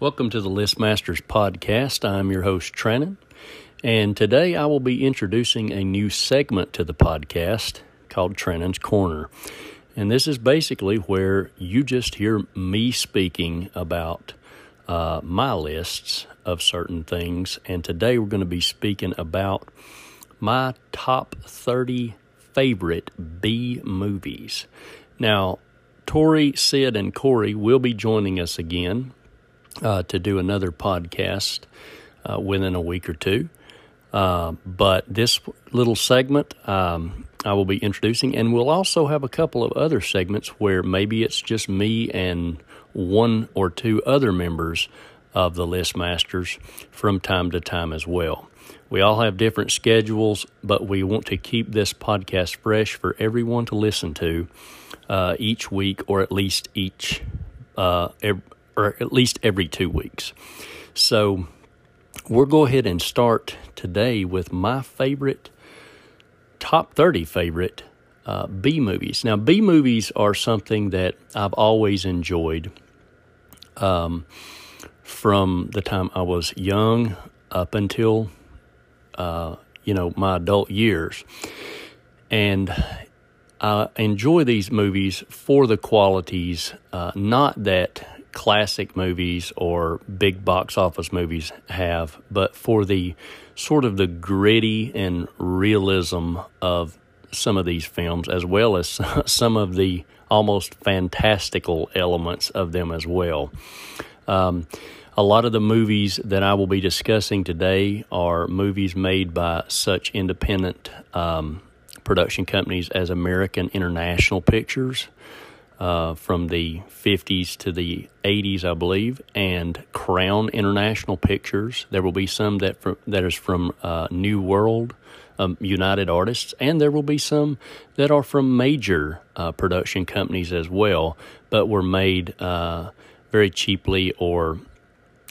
Welcome to the Listmasters podcast. I'm your host, Trannon, and today I will be introducing a new segment to the podcast called Trannon's Corner. And this is basically where you just hear me speaking about uh, my lists of certain things. And today we're going to be speaking about my top 30 favorite B movies. Now, Tori, Sid, and Corey will be joining us again uh, to do another podcast uh, within a week or two. Uh, but this little segment um, I will be introducing, and we'll also have a couple of other segments where maybe it's just me and one or two other members of the list masters from time to time as well. We all have different schedules, but we want to keep this podcast fresh for everyone to listen to uh, each week, or at least each, uh, every, or at least every two weeks. So we'll go ahead and start today with my favorite top 30 favorite uh, B movies. Now, B movies are something that I've always enjoyed um, from the time I was young up until, uh, you know, my adult years. And I enjoy these movies for the qualities, uh, not that classic movies or big box office movies have, but for the sort of the gritty and realism of some of these films, as well as some of the almost fantastical elements of them as well. Um, a lot of the movies that I will be discussing today are movies made by such independent um, production companies as American International Pictures. Uh, from the 50s to the 80s, I believe, and Crown International Pictures. There will be some that from, that is from uh, New World um, United Artists, and there will be some that are from major uh, production companies as well, but were made uh, very cheaply or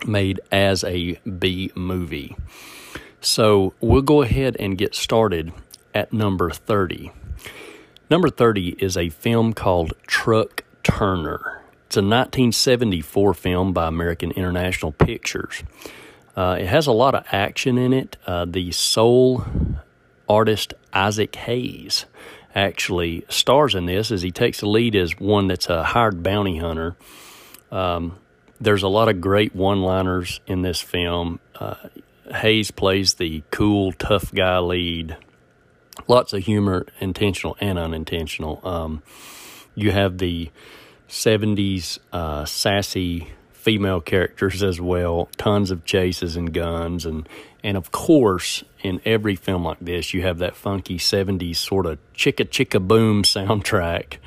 made as a B movie. So we'll go ahead and get started at number 30. Number 30 is a film called Truck Turner. It's a 1974 film by American International Pictures. Uh, it has a lot of action in it. Uh, the soul artist Isaac Hayes actually stars in this as he takes the lead as one that's a hired bounty hunter. Um, there's a lot of great one liners in this film. Uh, Hayes plays the cool, tough guy lead lots of humor, intentional and unintentional. Um, you have the 70s uh, sassy female characters as well, tons of chases and guns. And, and of course, in every film like this, you have that funky 70s sort of chicka chicka boom soundtrack.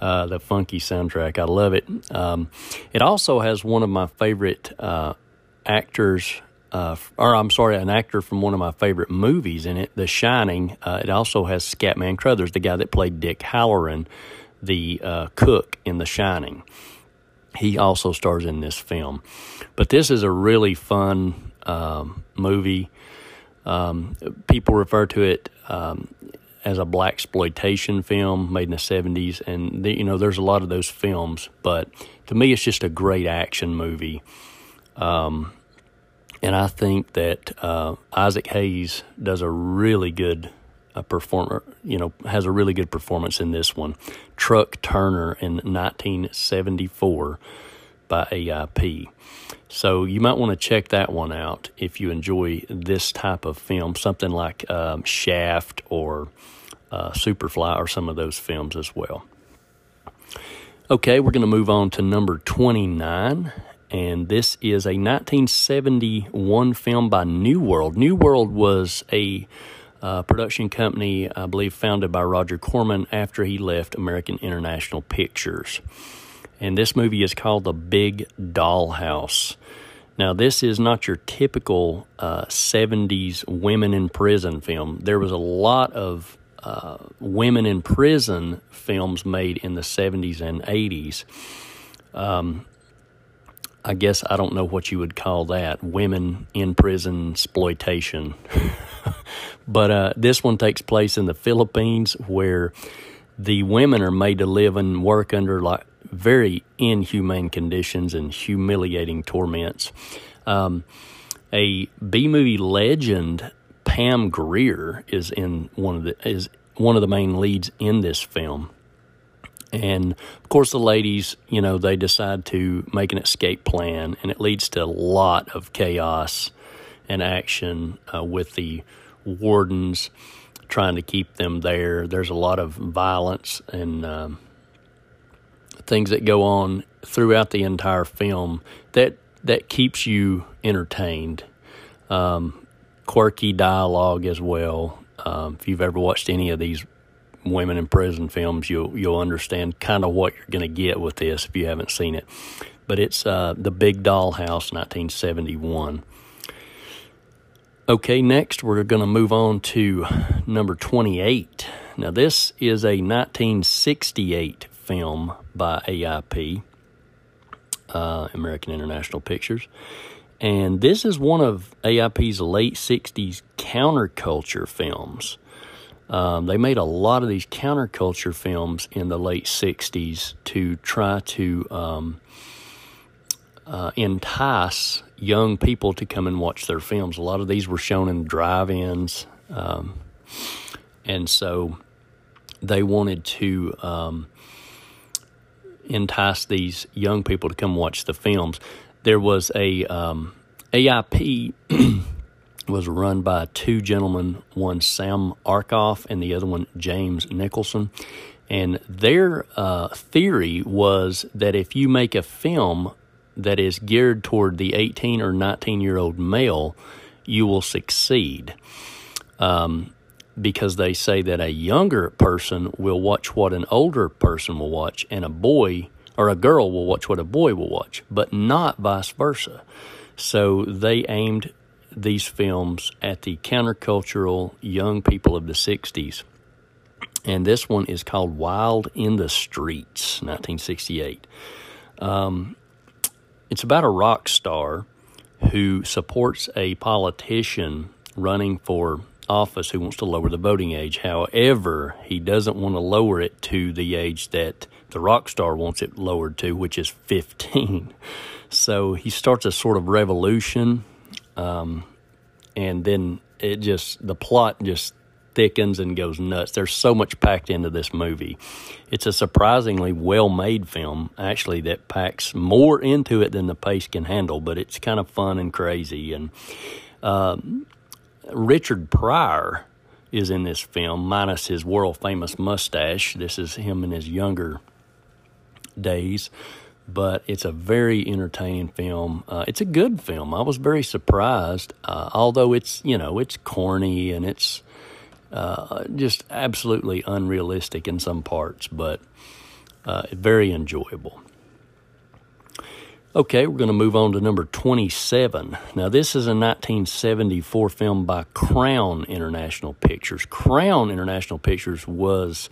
Uh, the funky soundtrack. I love it. Um, it also has one of my favorite uh, actors uh, or I'm sorry, an actor from one of my favorite movies in it, The Shining. Uh, it also has Scatman Crothers, the guy that played Dick Hallorann, the uh, cook in The Shining. He also stars in this film. But this is a really fun um, movie. Um, people refer to it um, as a black exploitation film made in the 70s, and the, you know there's a lot of those films. But to me, it's just a great action movie. Um, and I think that uh, Isaac Hayes does a really good uh, performer. You know, has a really good performance in this one. Truck Turner in 1974 by AIP. So you might want to check that one out if you enjoy this type of film, something like um, Shaft or uh, Superfly or some of those films as well. Okay, we're going to move on to number 29, and this is a 1971 film by New World. New World was a uh, production company, I believe, founded by Roger Corman after he left American International Pictures. And this movie is called The Big Dollhouse. Now, this is not your typical uh, 70s women in prison film. There was a lot of uh, women in prison films made in the 70s and 80s. Um, I guess I don't know what you would call that women in prison exploitation. but uh, this one takes place in the Philippines where the women are made to live and work under like very inhumane conditions and humiliating torments. Um, a B movie legend, Pam Grier, is in one of the is one of the main leads in this film. And of course, the ladies, you know, they decide to make an escape plan, and it leads to a lot of chaos and action uh, with the wardens trying to keep them there. There's a lot of violence and um, things that go on throughout the entire film that that keeps you entertained. Um, quirky dialogue as well. Um, if you've ever watched any of these women in prison films, you'll you'll understand kind of what you're going to get with this if you haven't seen it. But it's uh, the Big Dollhouse, 1971. Okay, next we're going to move on to number 28. Now, this is a 1968 film by AIP, uh, American International Pictures. And this is one of AIP's late 60s counterculture films. Um, they made a lot of these counterculture films in the late 60s to try to um, uh, entice young people to come and watch their films. A lot of these were shown in drive ins. Um, and so they wanted to um, entice these young people to come watch the films. There was a um, AIP was run by two gentlemen, one Sam Arkoff and the other one James Nicholson. And their uh, theory was that if you make a film that is geared toward the 18 or 19 year old male, you will succeed. Um, because they say that a younger person will watch what an older person will watch, and a boy or a girl will watch what a boy will watch, but not vice versa. So they aimed these films at the countercultural young people of the 60s. And this one is called Wild in the Streets, 1968. Um, it's about a rock star who supports a politician running for office who wants to lower the voting age. However, he doesn't want to lower it to the age that the rock star wants it lowered to, which is 15. So he starts a sort of revolution, um, and then it just the plot just thickens and goes nuts. There's so much packed into this movie. It's a surprisingly well made film, actually, that packs more into it than the pace can handle, but it's kind of fun and crazy. And uh, Richard Pryor is in this film, minus his world famous mustache. This is him in his younger days. But it's a very entertaining film. Uh, it's a good film. I was very surprised, uh, although it's you know it's corny and it's uh, just absolutely unrealistic in some parts, but uh, very enjoyable. Okay, we're going to move on to number 27. Now, this is a 1974 film by Crown International Pictures. Crown International Pictures was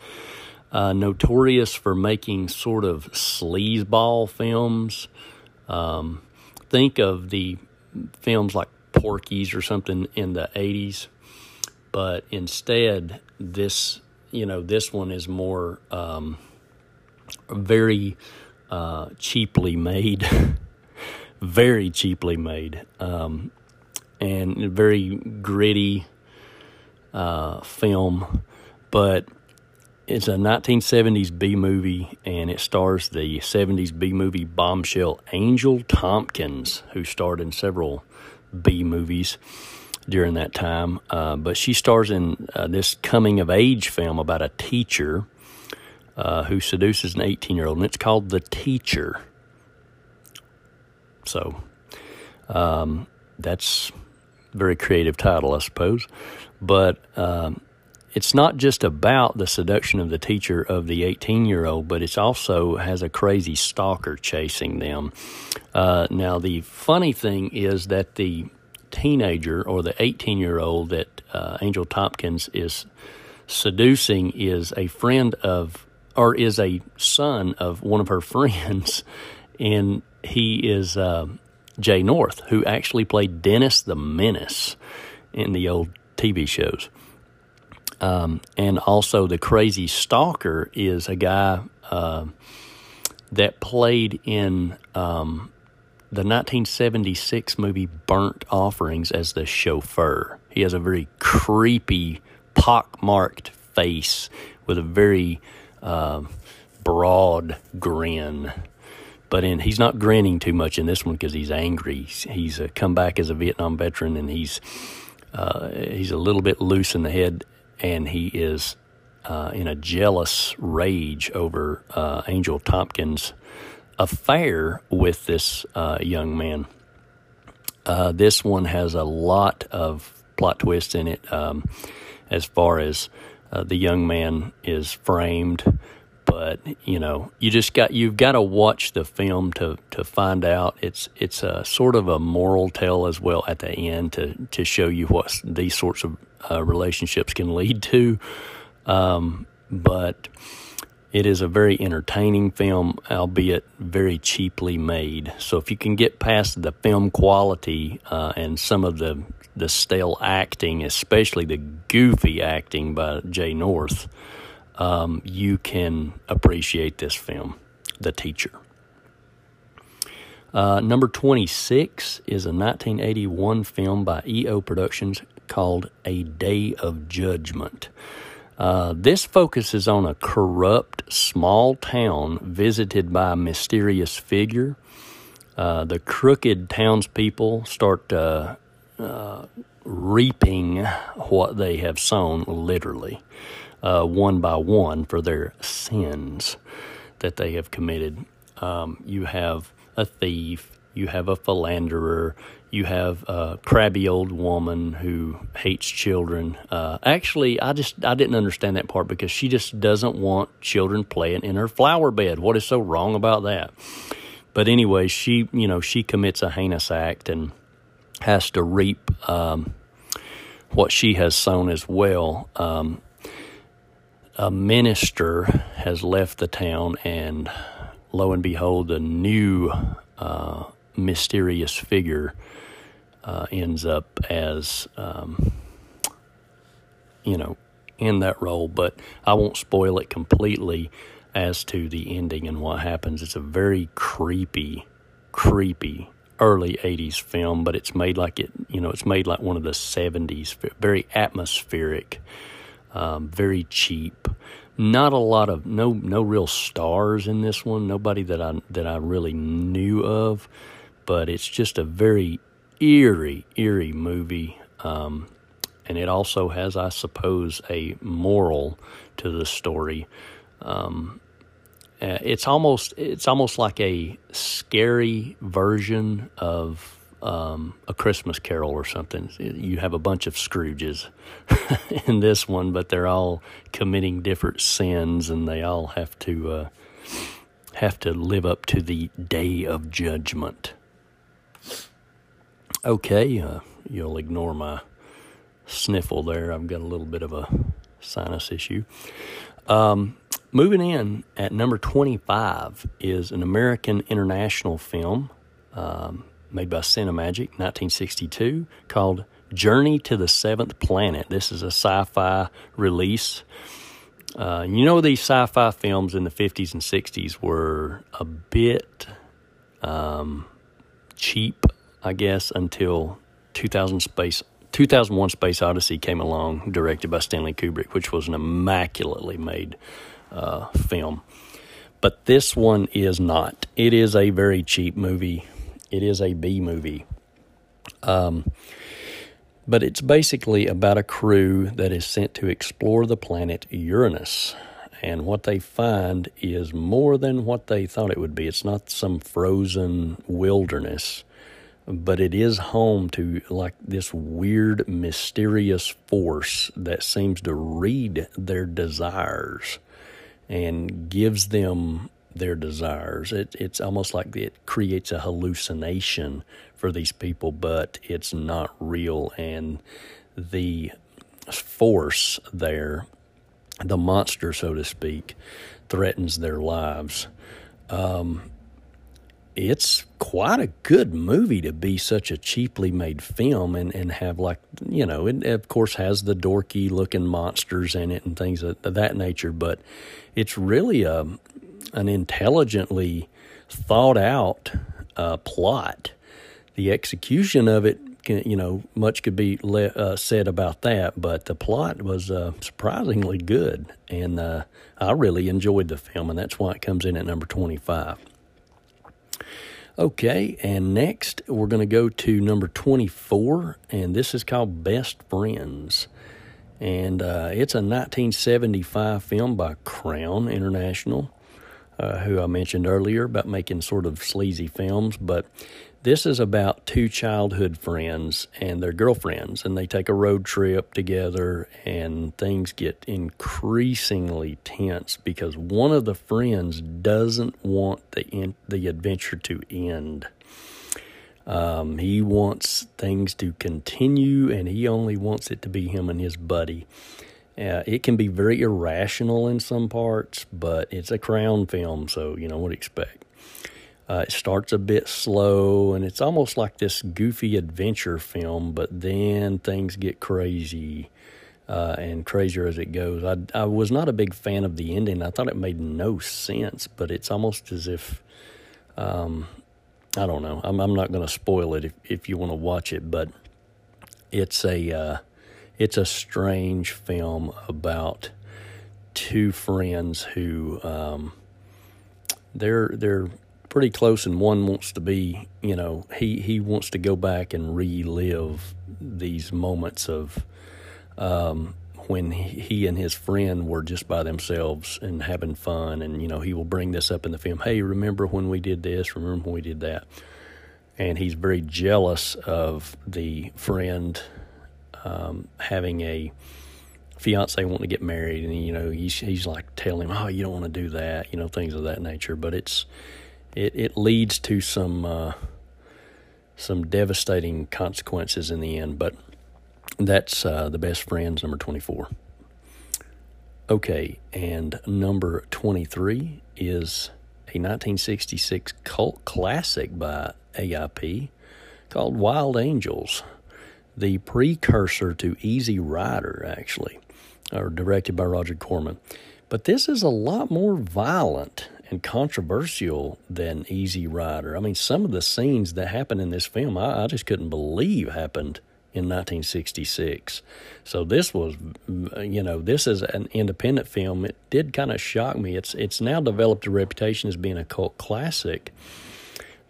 uh, notorious for making sort of sleazeball films. Um, think of the films like Porky's or something in the 80s but instead this you know this one is more um, very uh, cheaply made very cheaply made um, and very gritty uh, film but it's a 1970s B movie, and it stars the 70s B movie bombshell Angel Tompkins, who starred in several B movies during that time. Uh, but she stars in uh, this coming of age film about a teacher uh, who seduces an 18 year old, and it's called The Teacher. So um, that's a very creative title, I suppose. But um, it's not just about the seduction of the teacher of the 18 year old, but it also has a crazy stalker chasing them. Uh, now, the funny thing is that the teenager or the 18 year old that uh, Angel Tompkins is seducing is a friend of, or is a son of one of her friends, and he is uh, Jay North, who actually played Dennis the Menace in the old TV shows. Um, and also, the crazy stalker is a guy uh, that played in um, the 1976 movie Burnt Offerings as the chauffeur. He has a very creepy, pockmarked face with a very uh, broad grin. But in he's not grinning too much in this one because he's angry. He's, he's uh, come back as a Vietnam veteran and he's uh, he's a little bit loose in the head and he is uh, in a jealous rage over uh, Angel Tompkins' affair with this uh, young man. Uh, this one has a lot of plot twists in it um, as far as uh, the young man is framed. But you know, you just got you've got to watch the film to to find out. It's it's a sort of a moral tale as well at the end to to show you what these sorts of uh, relationships can lead to. Um, but it is a very entertaining film, albeit very cheaply made. So if you can get past the film quality uh, and some of the the stale acting, especially the goofy acting by Jay North, um, you can appreciate this film, The Teacher. Uh, number 26 is a 1981 film by EO Productions called A Day of Judgment. Uh, this focuses on a corrupt small town visited by a mysterious figure. Uh, the crooked townspeople start uh, uh reaping what they have sown, literally, uh, one by one, for their sins that they have committed. Um, you have a thief, you have a philanderer, you have a crabby old woman who hates children. Uh, actually, I just I didn't understand that part because she just doesn't want children playing in her flower bed. What is so wrong about that? But anyway, she you know she commits a heinous act and has to reap um, what she has sown as well. Um, a minister has left the town, and lo and behold, a new uh, mysterious figure uh, ends up as, um, you know, in that role. But I won't spoil it completely as to the ending and what happens. It's a very creepy, creepy early 80s film, but it's made like it, you know, it's made like one of the 70s, very atmospheric, um, very cheap. Not a lot of no no real stars in this one. Nobody that I that I really knew of, but it's just a very eerie, eerie movie. Um, and it also has, I suppose, a moral to the story. Um, uh, it's almost it's almost like a scary version of um, a Christmas Carol or something. You have a bunch of Scrooges in this one, but they're all committing different sins, and they all have to uh, have to live up to the day of judgment. Okay, uh, you'll ignore my sniffle there. I've got a little bit of a sinus issue. Um, moving in at number 25 is an American international film um, made by Cinemagic, 1962, called Journey to the Seventh Planet. This is a sci fi release. Uh, you know, these sci fi films in the 50s and 60s were a bit um, cheap I guess, until 2000 Space 2001 Space Odyssey came along, directed by Stanley Kubrick, which was an immaculately made uh, film. But this one is not. It is a very cheap movie. It is a B movie. Um, but it's basically about a crew that is sent to explore the planet Uranus. And what they find is more than what they thought it would be. It's not some frozen wilderness but it is home to like this weird, mysterious force that seems to read their desires and gives them their desires. It, it's almost like it creates a hallucination for these people, but it's not real. And the force there, the monster, so to speak, threatens their lives. Um, it's quite a good movie to be such a cheaply made film and, and have like you know it of course has the dorky looking monsters in it and things of that nature but it's really a an intelligently thought out uh, plot. The execution of it, can, you know, much could be le- uh, said about that, but the plot was uh, surprisingly good, and uh, I really enjoyed the film, and that's why it comes in at number 25. Okay, and next we're going to go to number 24, and this is called Best Friends. And uh, it's a 1975 film by Crown International uh, who I mentioned earlier about making sort of sleazy films, but this is about two childhood friends and their girlfriends, and they take a road trip together, and things get increasingly tense because one of the friends doesn't want the in, the adventure to end. Um, he wants things to continue, and he only wants it to be him and his buddy. Uh, it can be very irrational in some parts, but it's a crown film, so you know what to expect. Uh, it starts a bit slow, and it's almost like this goofy adventure film, but then things get crazy uh, and crazier as it goes. I, I was not a big fan of the ending. I thought it made no sense, but it's almost as if, um, I don't know. I'm, I'm not going to spoil it if, if you want to watch it, but it's a uh, it's a strange film about two friends who um, they're they're pretty close, and one wants to be, you know, he he wants to go back and relive these moments of um, when he and his friend were just by themselves and having fun, and you know, he will bring this up in the film. Hey, remember when we did this? Remember when we did that? And he's very jealous of the friend um, having a fiance wanting to get married, and you know he's he's like telling him, "Oh, you don't want to do that," you know, things of that nature. But it's it it leads to some uh, some devastating consequences in the end. But that's uh, the best friends number twenty four. Okay, and number twenty three is a 1966 cult classic by AIP called Wild Angels the precursor to Easy Rider, actually, or directed by Roger Corman. But this is a lot more violent and controversial than Easy Rider. I mean, some of the scenes that happen in this film, I, I just couldn't believe happened in 1966. So this was, you know, this is an independent film. It did kind of shock me. It's it's now developed a reputation as being a cult classic.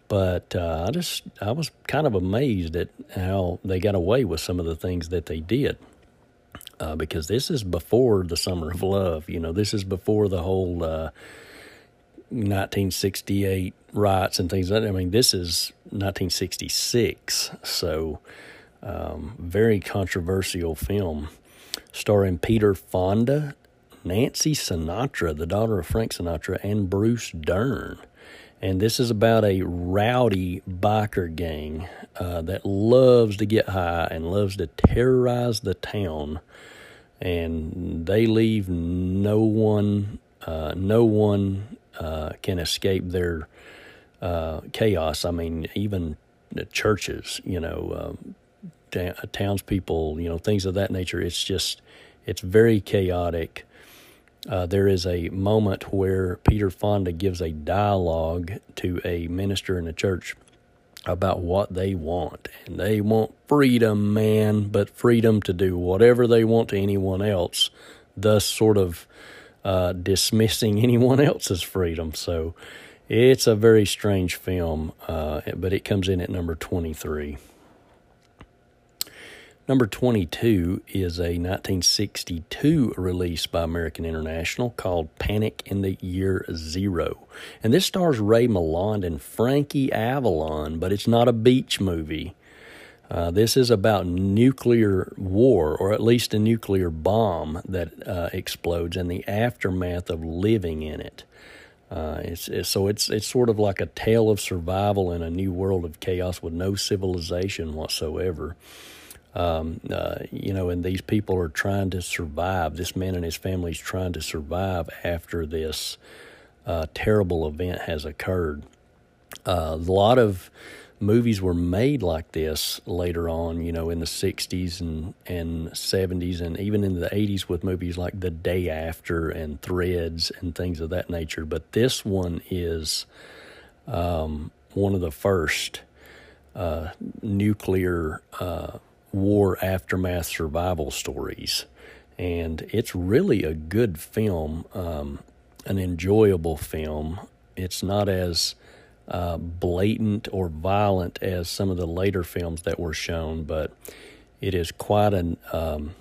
But uh, I just I was kind of amazed at how they got away with some of the things that they did. Uh, because this is before the Summer of Love. You know, this is before the whole uh, 1968 riots and things like that. I mean, this is 1966, so um, very controversial film starring Peter Fonda, Nancy Sinatra, the daughter of Frank Sinatra, and Bruce Dern. And this is about a rowdy biker gang uh, that loves to get high and loves to terrorize the town. And they leave no one, uh, no one uh, can escape their uh, chaos. I mean, even the churches, you know, um, townspeople, you know, things of that nature. It's just, it's very chaotic. Uh, there is a moment where Peter Fonda gives a dialogue to a minister in a church about what they want. And they want freedom, man, but freedom to do whatever they want to anyone else, thus, sort of uh, dismissing anyone else's freedom. So it's a very strange film, uh, but it comes in at number 23. Number 22 is a 1962 release by American International called Panic in the Year Zero. And this stars Ray Milland and Frankie Avalon, but it's not a beach movie. Uh, this is about nuclear war, or at least a nuclear bomb that uh, explodes, and the aftermath of living in it. Uh, it's, it's, so it's it's sort of like a tale of survival in a new world of chaos with no civilization whatsoever. Um, uh, you know, and these people are trying to survive. This man and his family is trying to survive after this uh, terrible event has occurred. Uh, a lot of movies were made like this later on, you know, in the 60s and, and 70s, and even in the 80s with movies like The Day After and Threads and things of that nature. But this one is um, one of the first uh, nuclear uh, war aftermath survival stories. And it's really a good film, um, an enjoyable film. It's not as uh, blatant or violent as some of the later films that were shown, but it is quite an um,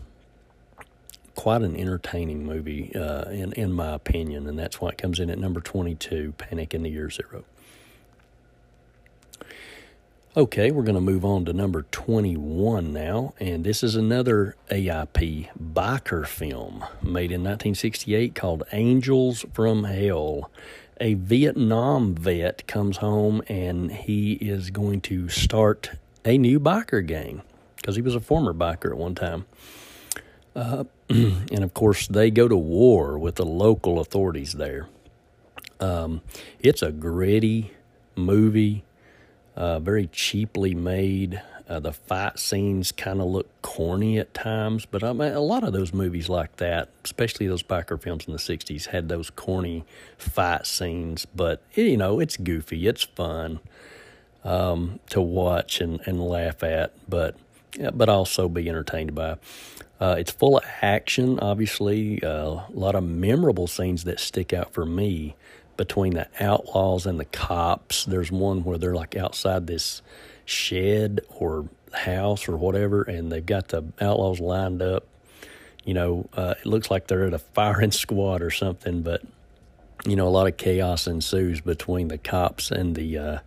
quite an entertaining movie, uh, in in my opinion, and that's why it comes in at number twenty two, Panic in the Year Zero. Okay, we're going to move on to number 21 now, and this is another AIP biker film made in 1968 called Angels from Hell a Vietnam vet comes home and he is going to start a new biker gang because he was a former biker at one time. Uh, and of course, they go to war with the local authorities there. Um, it's a gritty movie, uh, very cheaply made. Uh, the fight scenes kind of look corny at times, but I mean, a lot of those movies like that, especially those biker films in the 60s, had those corny fight scenes. But, you know, it's goofy, it's fun um, to watch and, and laugh at, but, but also be entertained by. Uh, it's full of action, obviously, uh, a lot of memorable scenes that stick out for me between the outlaws and the cops. There's one where they're like outside this shed or house or whatever, and they've got the outlaws lined up. You know, uh, it looks like they're at a firing squad or something, but you know, a lot of chaos ensues between the cops and the uh,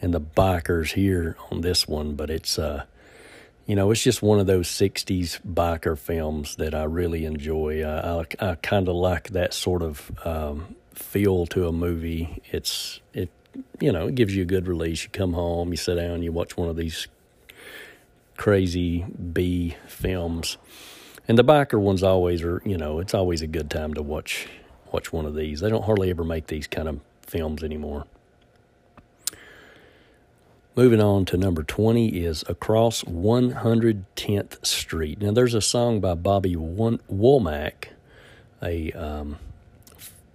and the bikers here on this one. But it's uh, you know, it's just one of those '60s biker films that I really enjoy. I I, I kind of like that sort of um, feel to a movie. It's it you know, it gives you a good release. You come home, you sit down, you watch one of these crazy B films. And the biker ones always are, you know, it's always a good time to watch watch one of these. They don't hardly ever make these kind of films anymore. Moving on to number 20 is Across 110th Street. Now, there's a song by Bobby Womack, a, um,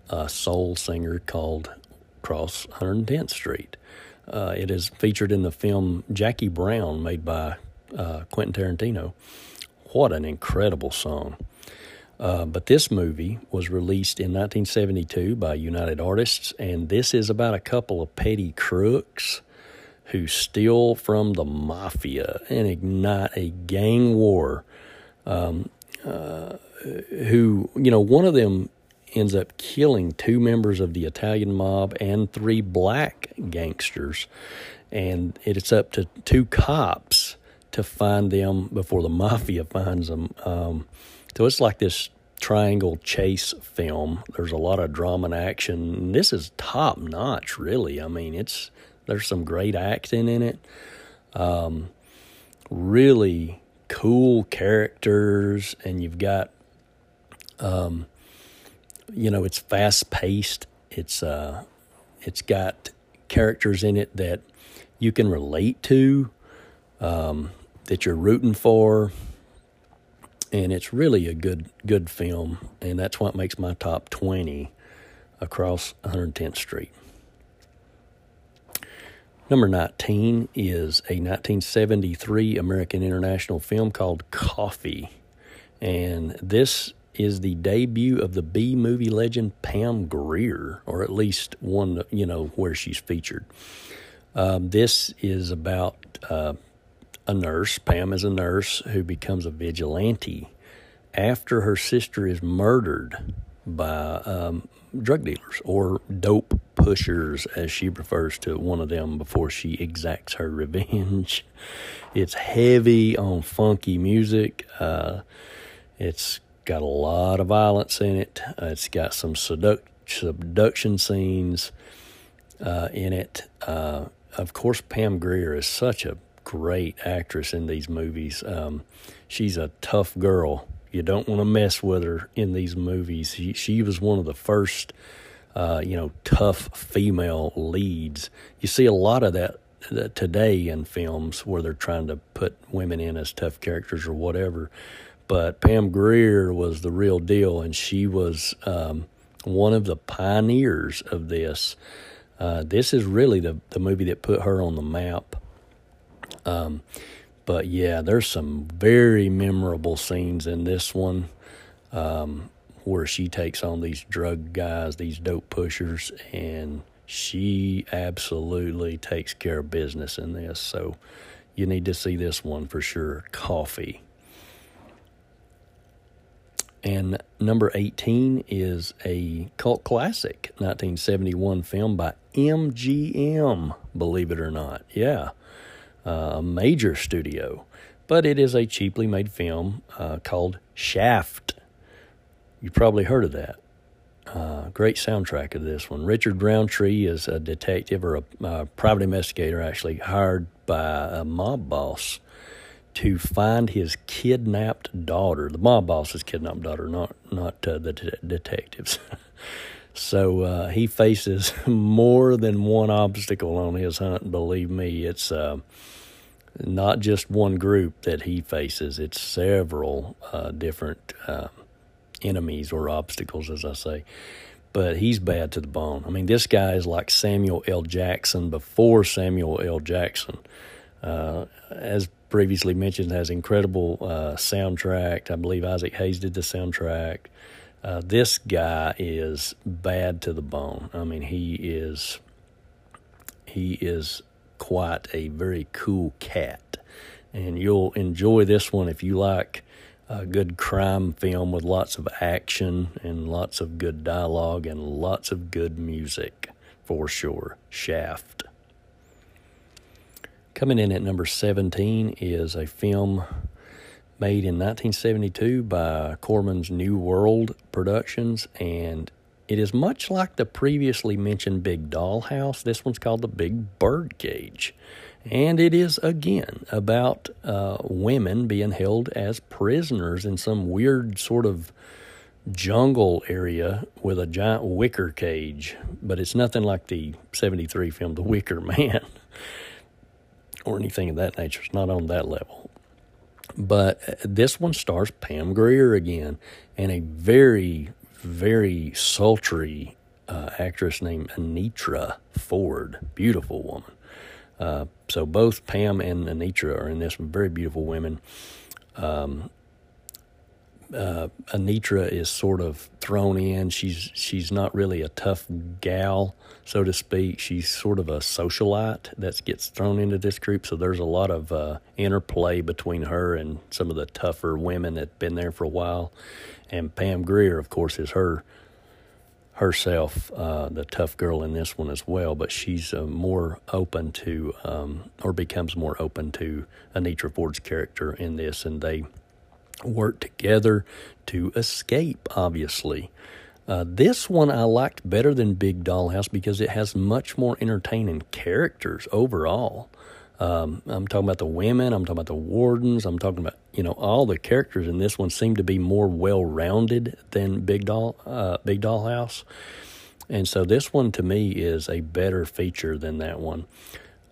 a soul singer called across 110th Street. Uh, it is featured in the film Jackie Brown, made by uh, Quentin Tarantino. What an incredible song! Uh, but this movie was released in 1972 by United Artists, and this is about a couple of petty crooks who steal from the mafia and ignite a gang war. Um, uh, who, you know, one of them ends up killing two members of the Italian mob and three black gangsters. And it's up to two cops to find them before the mafia finds them. Um, so it's like this triangle chase film. There's a lot of drama and action. This is top notch, really. I mean, it's there's some great acting in it. Um, really cool characters, and you've got um, you know, it's fast paced. It's uh, it's got characters in it that you can relate to, um, that you're rooting for, and it's really a good good film. And that's what makes my top twenty across 110th Street. Number 19 is a 1973 American International film called Coffy. And this is the debut of the B movie legend Pam Grier, or at least one, you know, where she's featured. Um, this is about uh, a nurse. Pam is a nurse who becomes a vigilante after her sister is murdered by um, drug dealers or dope pushers, as she refers to one of them before she exacts her revenge. It's heavy on funky music. Uh, it's got a lot of violence in it. Uh, it's got some seduct- subduction scenes uh, in it. Uh, of course, Pam Grier is such a great actress in these movies. Um, she's a tough girl. You don't want to mess with her in these movies. She, she was one of the first, uh, you know, tough female leads. You see a lot of that today in films where they're trying to put women in as tough characters or whatever. But Pam Grier was the real deal, and she was um, one of the pioneers of this. Uh, this is really the the movie that put her on the map. Um, but yeah, there's some very memorable scenes in this one um, where she takes on these drug guys, these dope pushers, and she absolutely takes care of business in this. So you need to see this one for sure. Coffy. And number 18 is a cult classic, 1971 film by MGM, believe it or not. Yeah, uh, a major studio. But it is a cheaply made film uh, called Shaft. You've probably heard of that. Uh, great soundtrack of this one. Richard Roundtree is a detective or a private investigator, actually, hired by a mob boss to find his kidnapped daughter. The mob boss's kidnapped daughter, not not uh, the de- detectives. so uh, he faces more than one obstacle on his hunt. Believe me, it's uh, not just one group that he faces. It's several uh, different uh, enemies or obstacles, as I say. But he's bad to the bone. I mean, this guy is like Samuel L. Jackson before Samuel L. Jackson. Uh, as previously mentioned, has incredible uh, soundtrack. I believe Isaac Hayes did the soundtrack. Uh, this guy is bad to the bone. I mean, he is he is quite a very cool cat, and you'll enjoy this one if you like a good crime film with lots of action and lots of good dialogue and lots of good music for sure. Shaft. Coming in at number 17 is a film made in 1972 by Corman's New World Productions, and it is much like the previously mentioned Big Dollhouse. This one's called The Big Birdcage. And it is again about uh, women being held as prisoners in some weird sort of jungle area with a giant wicker cage. But it's nothing like the 73 film The Wicker Man or anything of that nature. It's not on that level. But uh, this one stars Pam Grier again and a very, very sultry uh, actress named Anitra Ford. Beautiful woman. Uh, so both Pam and Anitra are in this. Very beautiful women. Um, uh, Anitra is sort of thrown in. She's she's not really a tough gal, so to speak. She's sort of a socialite that gets thrown into this group. So there's a lot of uh, interplay between her and some of the tougher women that've been there for a while. And Pam Grier, of course, is her herself uh, the tough girl in this one as well, but she's uh, more open to, um, or becomes more open to Anitra Ford's character in this, and they work together to escape, obviously. Uh, this one I liked better than Big Dollhouse because it has much more entertaining characters overall. Um, I'm talking about the women. I'm talking about the wardens. I'm talking about you know all the characters in this one seem to be more well rounded than Big Doll uh, Big Dollhouse, and so this one to me is a better feature than that one,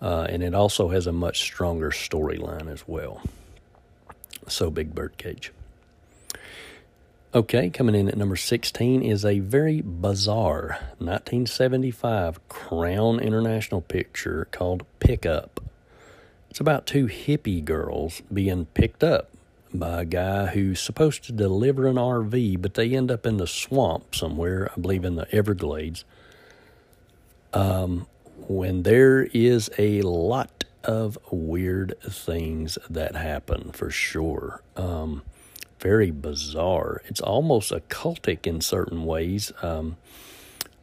uh, and it also has a much stronger storyline as well. So Big Birdcage. Okay, coming in at number 16 is a very bizarre 1975 Crown International picture called Pickup. It's about two hippie girls being picked up by a guy who's supposed to deliver an RV, but they end up in the swamp somewhere, I believe in the Everglades. Um, when there is a lot of weird things that happen for sure. Um, very bizarre. It's almost occultic in certain ways. Um,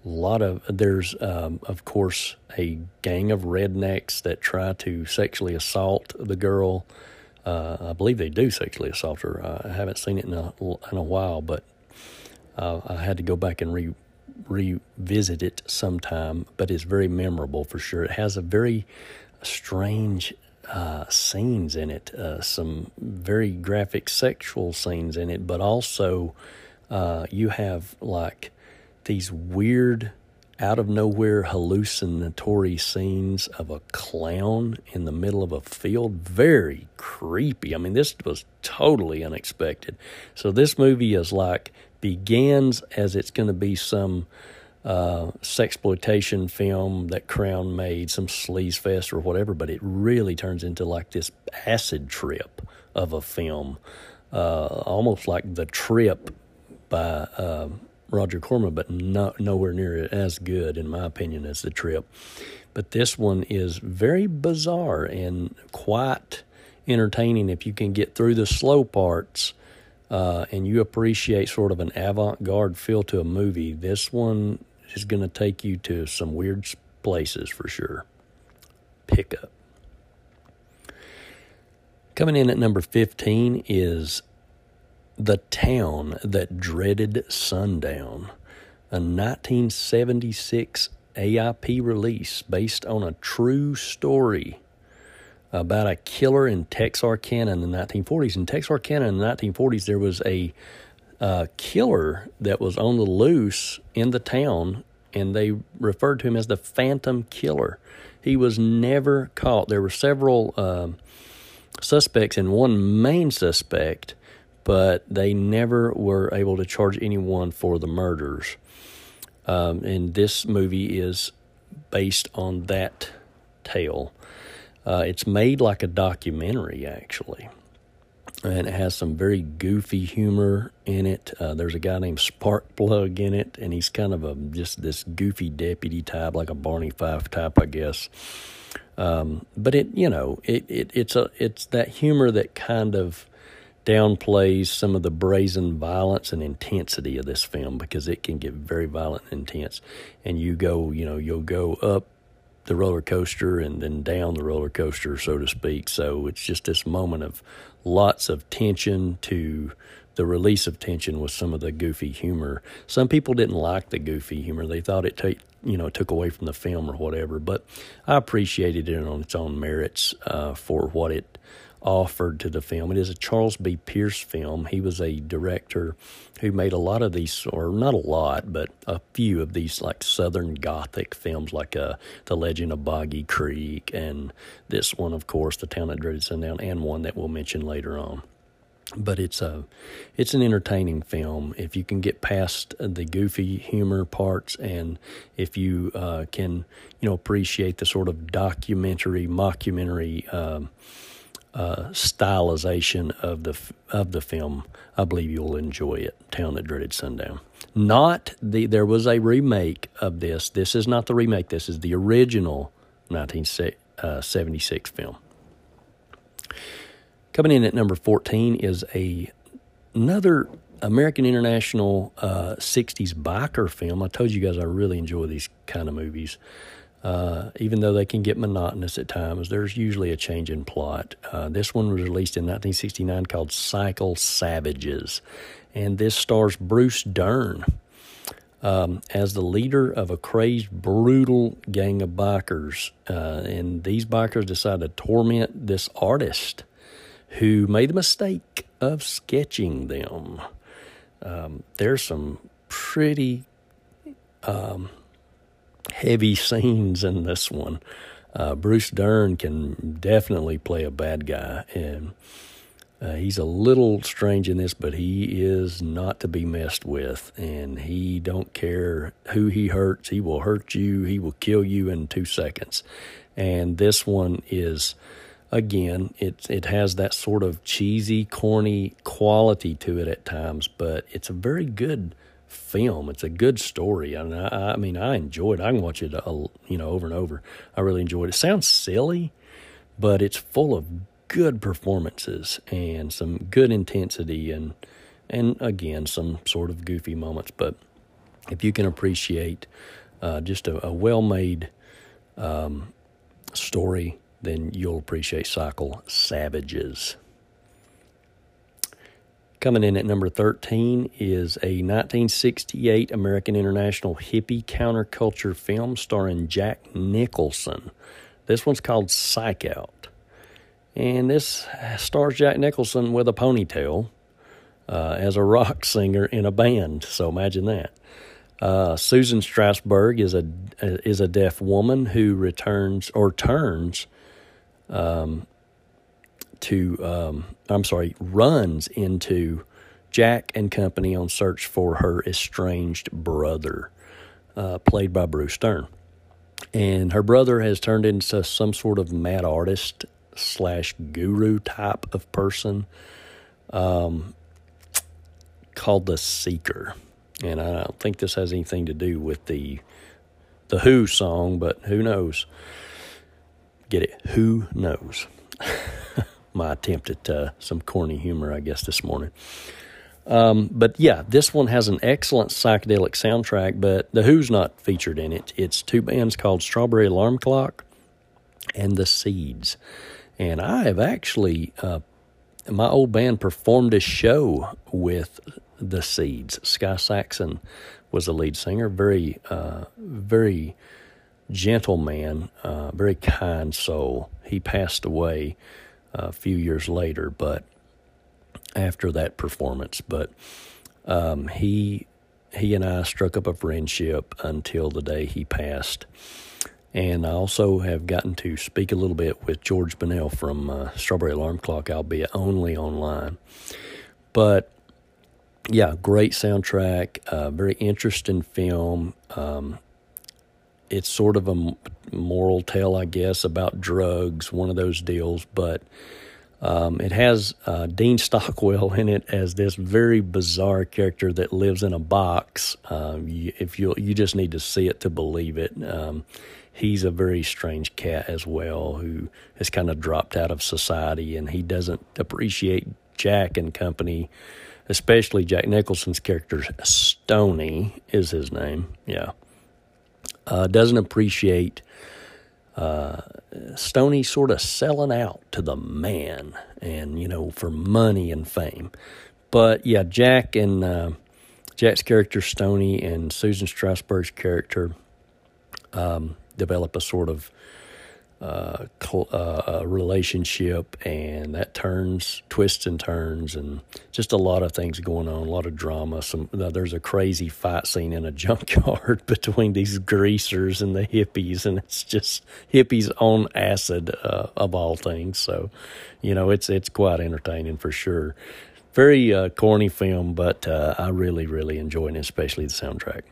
a lot of there's um, of course a gang of rednecks that try to sexually assault the girl. Uh, I believe they do sexually assault her. I haven't seen it in a in a while, but uh, I had to go back and re revisit it sometime. But it's very memorable for sure. It has a very strange uh, scenes in it, uh, some very graphic sexual scenes in it, but also uh, you have like these weird out of nowhere hallucinatory scenes of a clown in the middle of a field. Very creepy. I mean, this was totally unexpected. So, this movie is like begins as it's going to be some uh, sexploitation film that Crown made, some sleaze fest or whatever, but it really turns into like this acid trip of a film, uh, almost like the trip by. Uh, Roger Corman, but not nowhere near as good, in my opinion, as the trip. But this one is very bizarre and quite entertaining if you can get through the slow parts uh, and you appreciate sort of an avant-garde feel to a movie. This one is going to take you to some weird places for sure. Pickup. Coming in at number 15 is the Town That Dreaded Sundown, a 1976 AIP release based on a true story about a killer in Texarkana in the 1940s. In Texarkana in the 1940s, there was a uh, killer that was on the loose in the town, and they referred to him as the Phantom Killer. He was never caught. There were several uh, suspects, and one main suspect but they never were able to charge anyone for the murders. Um, and this movie is based on that tale. Uh, it's made like a documentary, actually. And it has some very goofy humor in it. Uh, there's a guy named Sparkplug in it, and he's kind of a just this goofy deputy type, like a Barney Fife type, I guess. Um, but it, you know, it, it it's a it's that humor that kind of downplays some of the brazen violence and intensity of this film because it can get very violent and intense. And you go, you know, you'll go up the roller coaster and then down the roller coaster, so to speak. So it's just this moment of lots of tension to the release of tension with some of the goofy humor. Some people didn't like the goofy humor; they thought it take you know took away from the film or whatever. But I appreciated it on its own merits uh, for what it offered to the film. It is a Charles B. Pierce film. He was a director who made a lot of these, or not a lot, but a few of these like Southern Gothic films, like uh, The Legend of Boggy Creek, and this one, of course, The Town That Dreaded Sundown, and one that we'll mention later on. But it's a, it's an entertaining film if you can get past the goofy humor parts, and if you uh, can, you know, appreciate the sort of documentary, mockumentary. Um, uh, stylization of the of the film, I believe you'll enjoy it. Town That Dreaded Sundown. Not the there was a remake of this. This is not the remake. This is the original 1976 uh, film. Coming in at number 14 is a another American International uh, 60s biker film. I told you guys I really enjoy these kind of movies. Uh, even though they can get monotonous at times, there's usually a change in plot. Uh, this one was released in 1969 called Cycle Savages, and this stars Bruce Dern um, as the leader of a crazed, brutal gang of bikers. Uh, and these bikers decide to torment this artist who made the mistake of sketching them. Um, there's some pretty. Um, heavy scenes in this one. Uh, Bruce Dern can definitely play a bad guy, and uh, he's a little strange in this, but he is not to be messed with, and he don't care who he hurts. He will hurt you. He will kill you in two seconds. And this one is, again, it it has that sort of cheesy, corny quality to it at times, but it's a very good film. It's a good story. Mean, I, I mean, I enjoyed. it. I can watch it, uh, you know, over and over. I really enjoyed it. it. Sounds silly, but it's full of good performances and some good intensity and and again some sort of goofy moments. But if you can appreciate uh, just a, a well-made um, story, then you'll appreciate Cycle Savages. Coming in at number 13 is a 1968 American International hippie counterculture film starring Jack Nicholson. This one's called Psych Out. And this stars Jack Nicholson with a ponytail uh, as a rock singer in a band. So imagine that. Uh, Susan Strasberg is a is a deaf woman who returns or turns um, to um, I'm sorry runs into Jack and company on search for her estranged brother, uh, played by Bruce Dern. And her brother has turned into some sort of mad artist slash guru type of person um, called the Seeker. And I don't think this has anything to do with the the Who song, but who knows? Get it? Who knows? My attempt at uh, some corny humor, I guess, this morning. Um, but yeah, this one has an excellent psychedelic soundtrack, but The Who's not featured in it. It's two bands called Strawberry Alarm Clock and The Seeds. And I have actually, uh, my old band performed a show with The Seeds. Sky Saxon was the lead singer, very, uh, very gentle man, uh, very kind soul. He passed away a few years later, but after that performance. But um, he he and I struck up a friendship until the day he passed. And I also have gotten to speak a little bit with George Bunnell from uh, Strawberry Alarm Clock, albeit only online. But yeah, great soundtrack, uh, very interesting film. Um, it's sort of a moral tale, I guess, about drugs, one of those deals, but um, it has uh, Dean Stockwell in it as this very bizarre character that lives in a box. Um, you, if you you just need to see it to believe it. Um, he's a very strange cat as well, who has kind of dropped out of society, and he doesn't appreciate Jack and company, especially Jack Nicholson's character Stony is his name. Yeah, uh, doesn't appreciate uh, Stony sort of selling out to the man and, you know, for money and fame. But yeah, Jack and uh, Jack's character, Stony, and Susan Strasberg's character um, develop a sort of uh, cl- uh, relationship, and that turns, twists and turns, and just a lot of things going on, a lot of drama. Some there's a crazy fight scene in a junkyard between these greasers and the hippies, and it's just hippies on acid uh, of all things. So, you know, it's it's quite entertaining for sure. Very uh, corny film, but uh, I really really enjoy it, especially the soundtrack.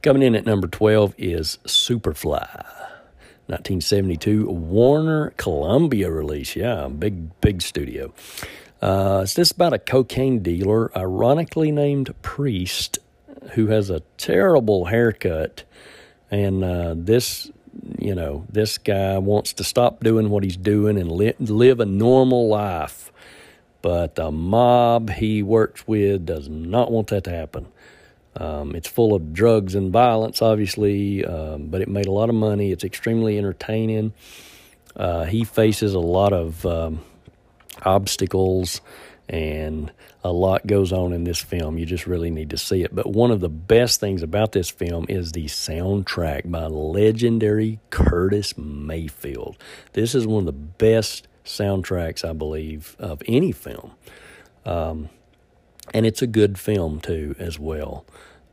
Coming in at number 12 is Superfly. 1972 Warner Columbia release. Yeah, big, big studio. Uh, it's this about a cocaine dealer, ironically named Priest, who has a terrible haircut. And uh, this, you know, this guy wants to stop doing what he's doing and li- live a normal life. But the mob he works with does not want that to happen. Um, it's full of drugs and violence, obviously, um, but it made a lot of money. It's extremely entertaining. Uh, he faces a lot of um, obstacles, and a lot goes on in this film. You just really need to see it. But one of the best things about this film is the soundtrack by legendary Curtis Mayfield. This is one of the best soundtracks, I believe, of any film. Um, and it's a good film too as well.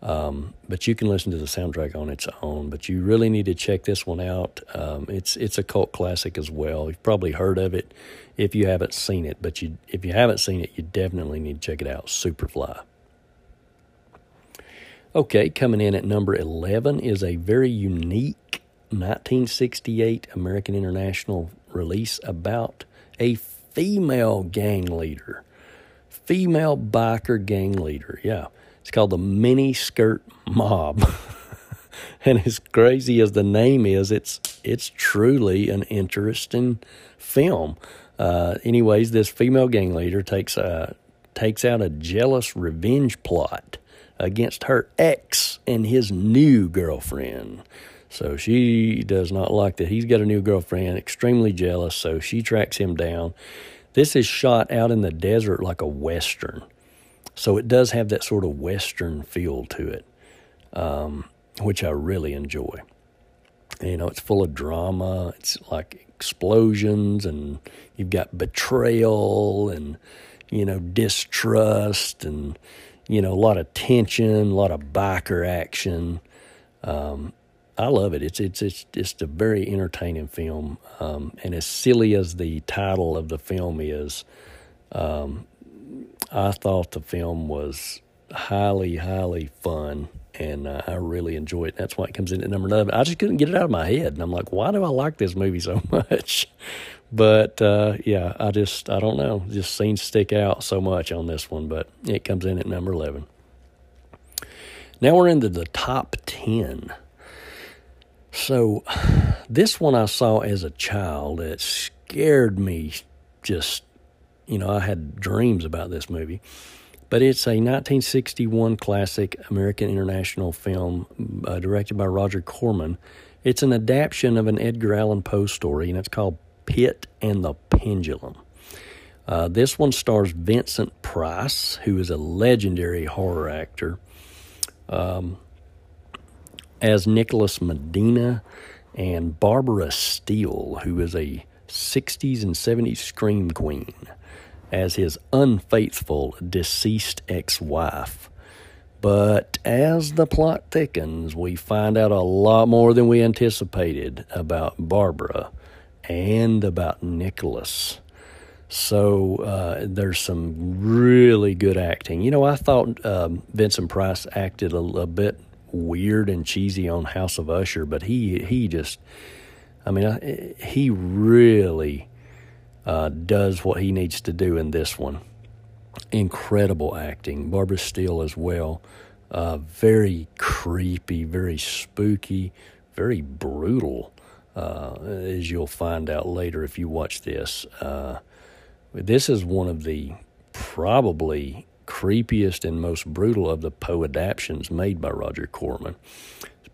Um, but you can listen to the soundtrack on its own. But you really need to check this one out. Um, it's it's a cult classic as well. You've probably heard of it if you haven't seen it. But you if you haven't seen it, you definitely need to check it out. Superfly. Okay, coming in at number eleven is a very unique 1968 American International release about a female gang leader female biker gang leader. Yeah, it's called the Mini Skirt Mob. and as crazy as the name is, it's it's truly an interesting film. Uh, anyways, this female gang leader takes a takes out a jealous revenge plot against her ex and his new girlfriend. So she does not like that he's got a new girlfriend, extremely jealous. So she tracks him down this is shot out in the desert like a Western. So it does have that sort of Western feel to it, um, which I really enjoy. You know, it's full of drama. It's like explosions, and you've got betrayal and, you know, distrust. And, you know, a lot of tension, a lot of biker action. Um, I love it. It's it's it's just a very entertaining film, um, and as silly as the title of the film is, um, I thought the film was highly highly fun, and uh, I really enjoyed it. That's why it comes in at number eleven. I just couldn't get it out of my head, and I'm like, why do I like this movie so much? But uh, yeah, I just I don't know. Just scenes stick out so much on this one, but it comes in at number eleven. Now we're into the top ten. So, this one I saw as a child. It scared me. Just, you know, I had dreams about this movie. But it's a 1961 classic American international film uh, directed by Roger Corman. It's an adaptation of an Edgar Allan Poe story, and it's called Pit and the Pendulum. Uh, this one stars Vincent Price, who is a legendary horror actor. Um, as Nicholas Medina and Barbara Steele, who is a 60s and 70s scream queen, as his unfaithful deceased ex wife. But as the plot thickens, we find out a lot more than we anticipated about Barbara and about Nicholas. So uh, there's some really good acting. You know, I thought um, Vincent Price acted a, a bit weird and cheesy on House of Usher, but he he just, I mean, he really uh, does what he needs to do in this one. Incredible acting. Barbara Steele as well. Uh, very creepy, very spooky, very brutal, uh, as you'll find out later if you watch this. Uh, this is one of the probably creepiest and most brutal of the Poe adaptations made by Roger Corman.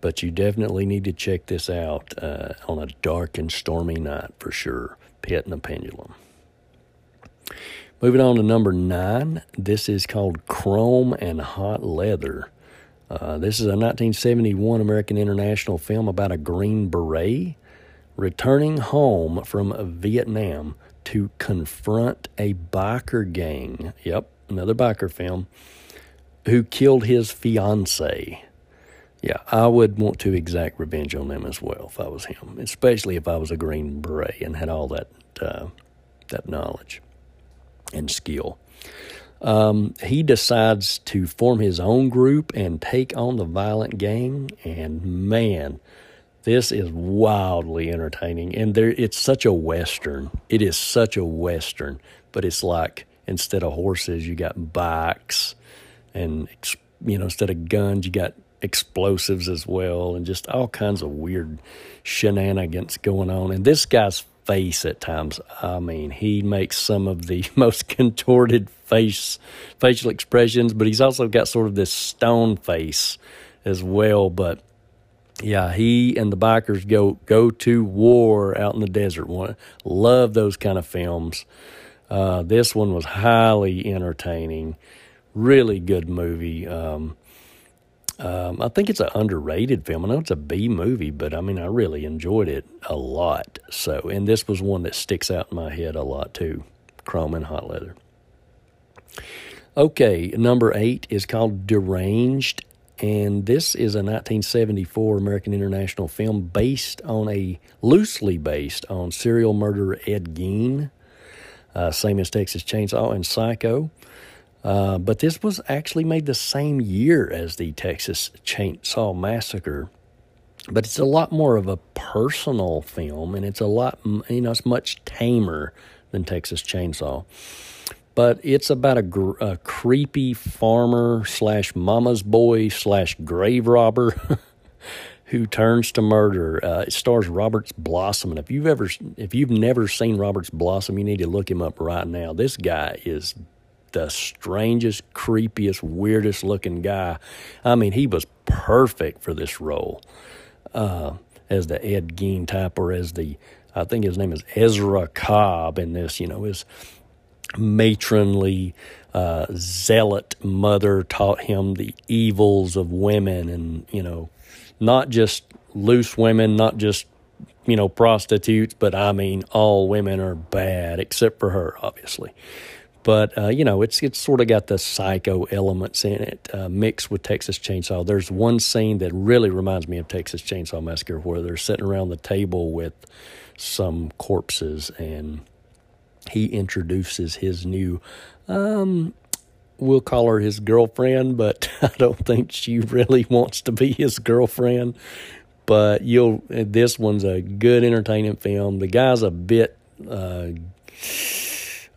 But you definitely need to check this out uh, on a dark and stormy night for sure. Pit and a Pendulum. Moving on to number nine, this is called Chrome and Hot Leather. Uh, this is a 1971 American International film about a Green Beret returning home from Vietnam to confront a biker gang. Yep, another biker film, who killed his fiancee. Yeah, I would want to exact revenge on them as well if I was him, especially if I was a Green Beret and had all that uh, that knowledge and skill. Um, he decides to form his own group and take on the violent gang, and man, this is wildly entertaining. And there, it's such a western. It is such a western, but it's like instead of horses, you got bikes, and you know instead of guns, you got explosives as well, and just all kinds of weird shenanigans going on. And this guy's face at times, I mean, he makes some of the most contorted face facial expressions, but he's also got sort of this stone face as well. But yeah, he and the bikers go go to war out in the desert. Love those kind of films. Uh, this one was highly entertaining, really good movie. Um, um, I think it's an underrated film. I know it's a B movie, but I mean, I really enjoyed it a lot. So, and this was one that sticks out in my head a lot too. Chrome and Hot Leather. Okay, number eight is called Deranged, and this is a 1974 American International film based on a loosely based on serial murderer Ed Gein uh, same as Texas Chainsaw and Psycho. Uh, but this was actually made the same year as the Texas Chainsaw Massacre. But it's a lot more of a personal film, and it's a lot, you know, it's much tamer than Texas Chainsaw. But it's about a, gr- a creepy farmer slash mama's boy slash grave robber who turns to murder. Uh, it stars Roberts Blossom, and if you've ever, if you've never seen Roberts Blossom, you need to look him up right now. This guy is the strangest, creepiest, weirdest looking guy. I mean, he was perfect for this role uh, as the Ed Gein type, or as the I think his name is Ezra Cobb in this. You know, his matronly. Uh, zealot mother taught him the evils of women and you know not just loose women, not just, you know, prostitutes, but I mean, all women are bad except for her, obviously. but uh, you know it's it's sort of got the psycho elements in it uh, mixed with Texas Chainsaw. There's one scene that really reminds me of Texas Chainsaw Massacre where they're sitting around the table with some corpses and he introduces his new um, we'll call her his girlfriend, but I don't think she really wants to be his girlfriend. But you'll this one's a good entertaining film. The guy's a bit uh,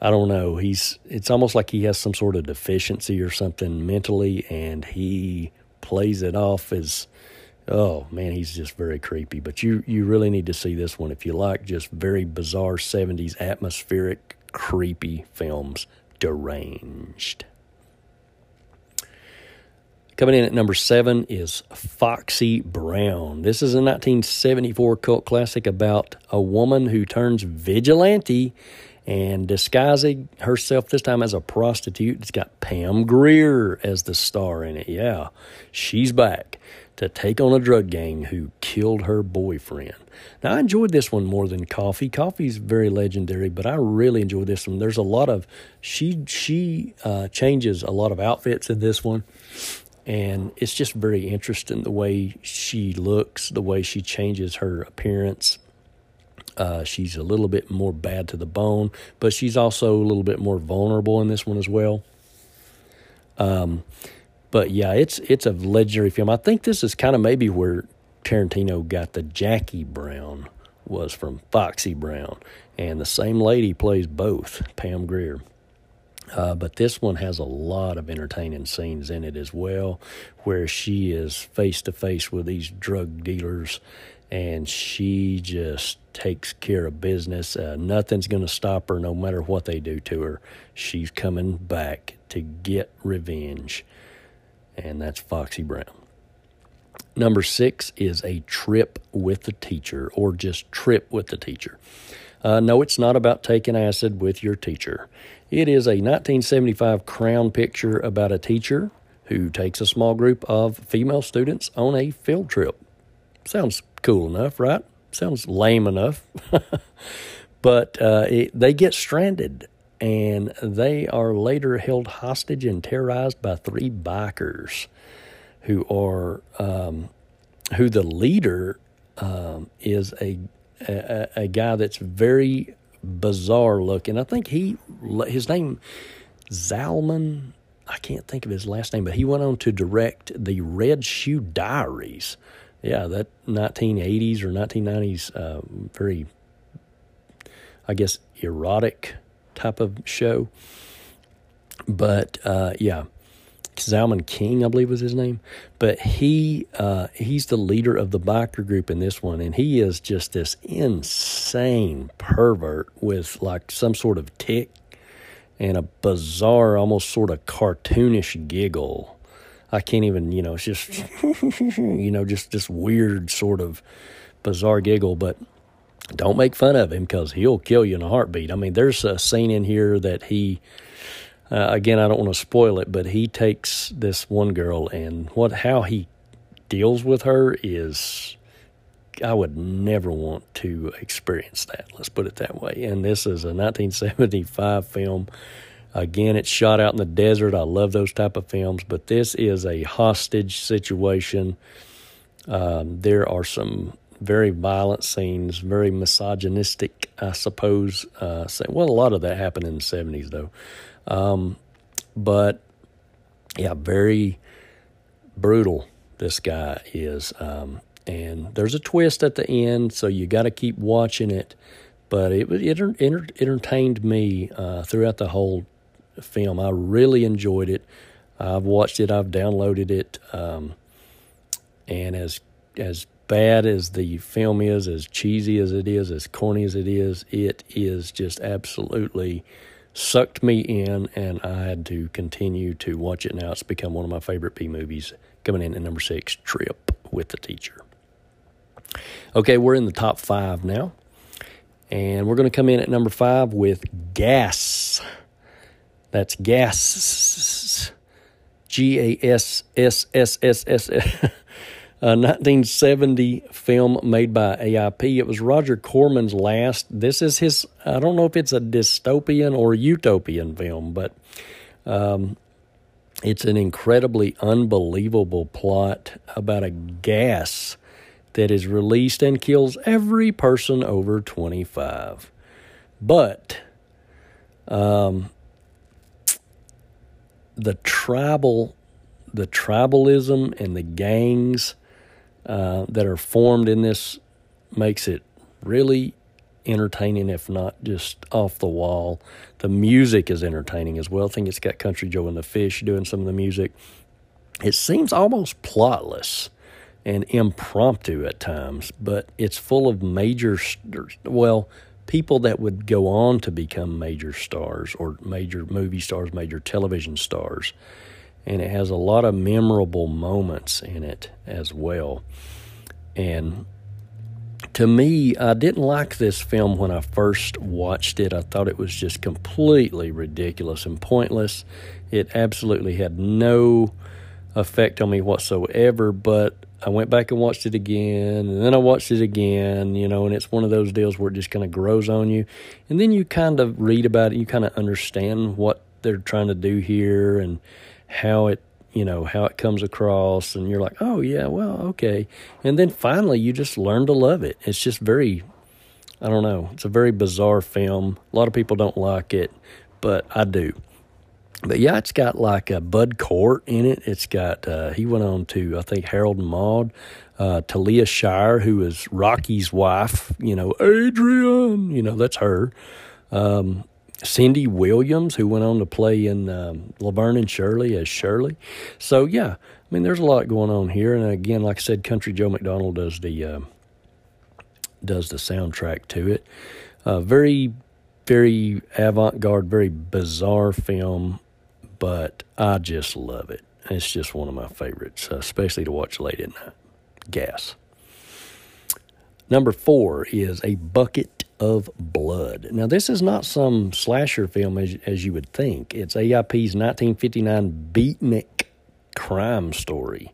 I don't know. He's it's almost like he has some sort of deficiency or something mentally, and he plays it off as oh man, he's just very creepy. But you you really need to see this one if you like just very bizarre '70s atmospheric creepy films. Deranged. Coming in at number seven is Foxy Brown. This is a 1974 cult classic about a woman who turns vigilante and disguising herself this time as a prostitute. It's got Pam Grier as the star in it. Yeah, she's back to take on a drug gang who killed her boyfriend. Now, I enjoyed this one more than Coffy. Coffy's very legendary, but I really enjoyed this one. There's a lot of she she uh, changes a lot of outfits in this one, and it's just very interesting the way she looks, the way she changes her appearance. Uh, she's a little bit more bad to the bone, but she's also a little bit more vulnerable in this one as well. Um, but yeah, it's it's a legendary film. I think this is kind of maybe where Tarantino got the Jackie Brown was from Foxy Brown, and the same lady plays both, Pam Grier. Uh, but this one has a lot of entertaining scenes in it as well, where she is face to face with these drug dealers and she just takes care of business. Uh, nothing's going to stop her no matter what they do to her. She's coming back to get revenge, and that's Foxy Brown. Number six is a trip with the teacher, or just trip with the teacher. Uh, no, it's not about taking acid with your teacher. It is a 1975 Crown picture about a teacher who takes a small group of female students on a field trip. Sounds cool enough, right? Sounds lame enough. but uh, it, they get stranded and they are later held hostage and terrorized by three bikers who are um, who the leader um, is a, a, a guy that's very bizarre looking. I think he his name Zalman. I can't think of his last name, but he went on to direct the Red Shoe Diaries, yeah, that 1980s or 1990s, uh, very, I guess, erotic type of show. But uh, yeah, Zalman King, I believe was his name. But he uh, he's the leader of the biker group in this one, and he is just this insane pervert with like some sort of tick and a bizarre, almost sort of cartoonish giggle I can't even, you know, it's just, you know, just this weird sort of bizarre giggle, but don't make fun of him because he'll kill you in a heartbeat. I mean, there's a scene in here that he, uh, again, I don't want to spoil it, but he takes this one girl and what, how he deals with her is, I would never want to experience that. Let's put it that way. And this is a 1975 film Again, it's shot out in the desert. I love those type of films, but this is a hostage situation. Um, there are some very violent scenes, very misogynistic, I suppose. Uh, well, a lot of that happened in the 70s, though. Um, but yeah, very brutal, this guy is. Um, and there's a twist at the end, so you got to keep watching it. But it, it, it entertained me uh, throughout the whole film. I really enjoyed it. I've watched it. I've downloaded it. Um, and as as bad as the film is, as cheesy as it is, as corny as it is, it is just absolutely sucked me in, and I had to continue to watch it. Now it's become one of my favorite B movies. Coming in at number six, Trip with the Teacher. Okay, we're in the top five now, and we're going to come in at number five with Gas. That's gas. G A S S S S S. a 1970 film made by AIP. It was Roger Corman's last. This is his, I don't know if it's a dystopian or utopian film, but um, it's an incredibly unbelievable plot about a gas that is released and kills every person over 25. But um, the tribal the tribalism and the gangs uh, that are formed in this makes it really entertaining, if not just off the wall. The music is entertaining as well. I think it's got Country Joe and the Fish doing some of the music. It seems almost plotless and impromptu at times, but it's full of major, well, people that would go on to become major stars or major movie stars, major television stars. And it has a lot of memorable moments in it as well. And to me, I didn't like this film when I first watched it. I thought it was just completely ridiculous and pointless. It absolutely had no effect on me whatsoever, but I went back and watched it again, and then I watched it again, you know, and it's one of those deals where it just kind of grows on you. And then you kind of read about it, you kind of understand what they're trying to do here and how it, you know, how it comes across. And you're like, oh, yeah, well, okay. And then finally, you just learn to love it. It's just very, I don't know, it's a very bizarre film. A lot of people don't like it, but I do. But yeah, it's got like a Bud Cort in it. It's got uh, he went on to I think Harold and Maude, uh, Talia Shire, who is Rocky's wife. You know, Adrian. You know that's her. Um, Cindy Williams, who went on to play in um, Laverne and Shirley as Shirley. So yeah, I mean, there's a lot going on here. And again, like I said, Country Joe McDonald does the uh, does the soundtrack to it. Uh, very, very avant-garde, very bizarre film but I just love it. It's just one of my favorites, especially to watch late at night. Gas. Number four is A Bucket of Blood. Now, this is not some slasher film as, as you would think. It's AIP's 1959 beatnik crime story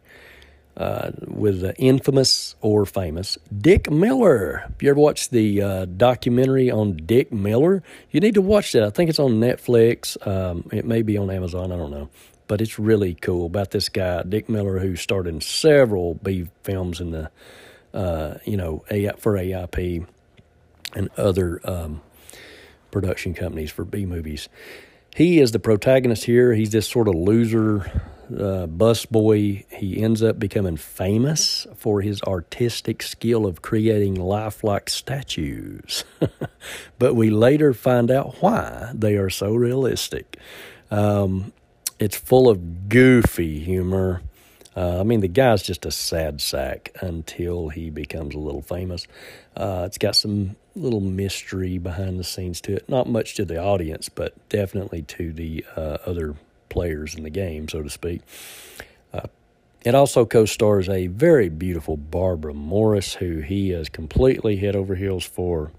uh, with the infamous or famous Dick Miller. If you ever watched the uh, documentary on Dick Miller, you need to watch that. I think it's on Netflix. Um, it may be on Amazon. I don't know. But it's really cool about this guy, Dick Miller, who starred in several B films in the, uh, you know, for AIP and other um, production companies for B movies. He is the protagonist here. He's this sort of loser uh, busboy. He ends up becoming famous for his artistic skill of creating lifelike statues. but we later find out why they are so realistic. Um, it's full of goofy humor. Uh, I mean, the guy's just a sad sack until he becomes a little famous. Uh, it's got some little mystery behind the scenes to it. Not much to the audience, but definitely to the uh, other players in the game, so to speak. Uh, it also co stars a very beautiful Barbara Morris, who he is completely head over heels for,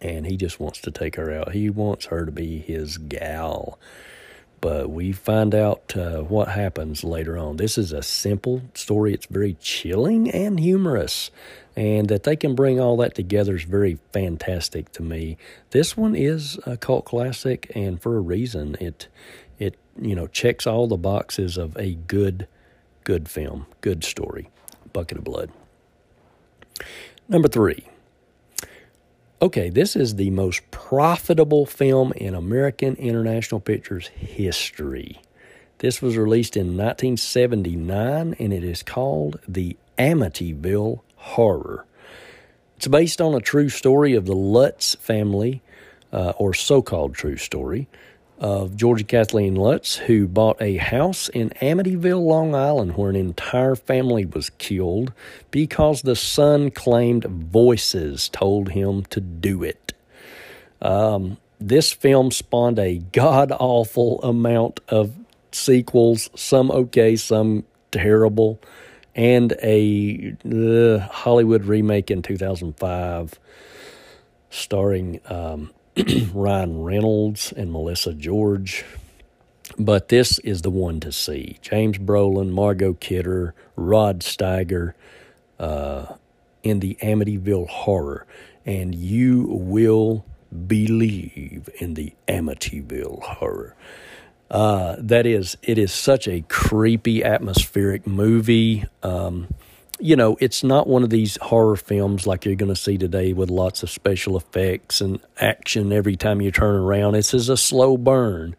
and he just wants to take her out. He wants her to be his gal. But we find out uh, what happens later on. This is a simple story. It's very chilling and humorous. And that they can bring all that together is very fantastic to me. This one is a cult classic, and for a reason. It it you know checks all the boxes of a good good film, good story. Bucket of Blood. Number 3. Okay, this is the most profitable film in American International Pictures history. This was released in 1979 and it is called The Amityville Horror. It's based on a true story of the Lutz family, uh, or so called true story, of George and Kathleen Lutz, who bought a house in Amityville, Long Island, where an entire family was killed because the son claimed voices told him to do it. Um, this film spawned a god awful amount of sequels, some okay, some terrible, and a uh, Hollywood remake in 2005 starring um, Ryan Reynolds and Melissa George. but this is the one to see. James Brolin, Margot Kidder, Rod Steiger uh, in the Amityville Horror. And you will believe in the Amityville Horror. Uh, that is, it is such a creepy, atmospheric movie. Um, you know, it's not one of these horror films like you're going to see today with lots of special effects and action every time you turn around. This is a slow burn,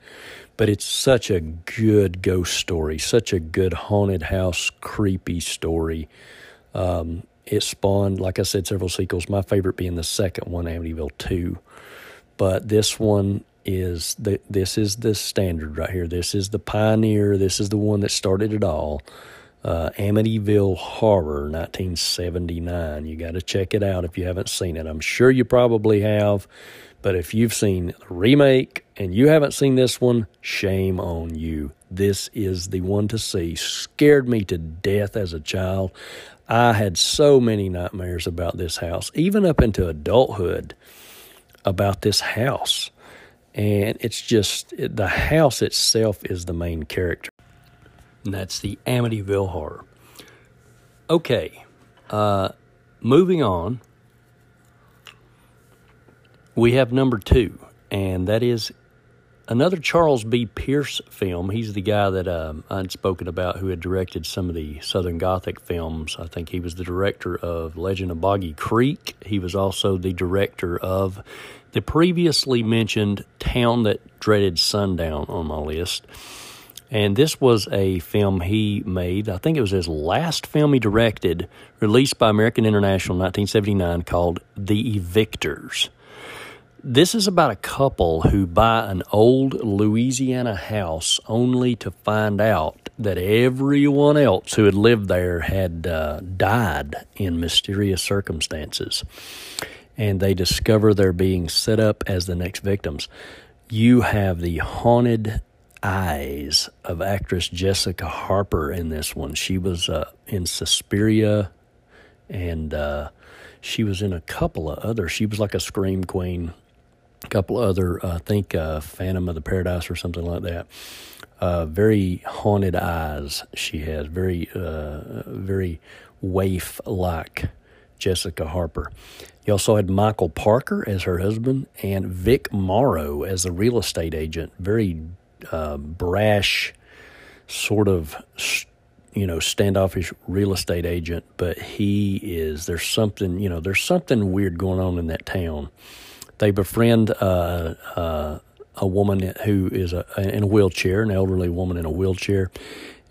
but it's such a good ghost story, such a good haunted house, creepy story. Um, it spawned, like I said, several sequels. My favorite being the second one, Amityville 2. But this one is the this is the standard right here. This is the pioneer. This is the one that started it all. Uh, Amityville Horror, 1979. You got to check it out if you haven't seen it. I'm sure you probably have, but if you've seen the remake and you haven't seen this one, shame on you. This is the one to see. Scared me to death as a child. I had so many nightmares about this house, even up into adulthood, about this house and it's just the house itself is the main character. And that's the Amityville Horror. Okay, uh, moving on, we have number two, and that is another Charles B. Pierce film. He's the guy that um, I'd spoken about who had directed some of the Southern Gothic films. I think he was the director of Legend of Boggy Creek. He was also the director of the previously mentioned Town That Dreaded Sundown on my list. And this was a film he made. I think it was his last film he directed, released by American International in 1979, called The Evictors. This is about a couple who buy an old Louisiana house only to find out that everyone else who had lived there had uh, died in mysterious circumstances and they discover they're being set up as the next victims. You have the haunted eyes of actress Jessica Harper in this one. She was uh, in Suspiria, and uh, she was in a couple of other. She was like a scream queen. A couple other, uh, I think, uh, Phantom of the Paradise or something like that. Uh, very haunted eyes she has. Very, uh, very waif like Jessica Harper. You also had Michael Parker as her husband and Vic Morrow as the real estate agent. Very uh, brash, sort of, you know, standoffish real estate agent, but he is, there's something, you know, there's something weird going on in that town. They befriend uh, uh, a woman who is a, in a wheelchair, an elderly woman in a wheelchair,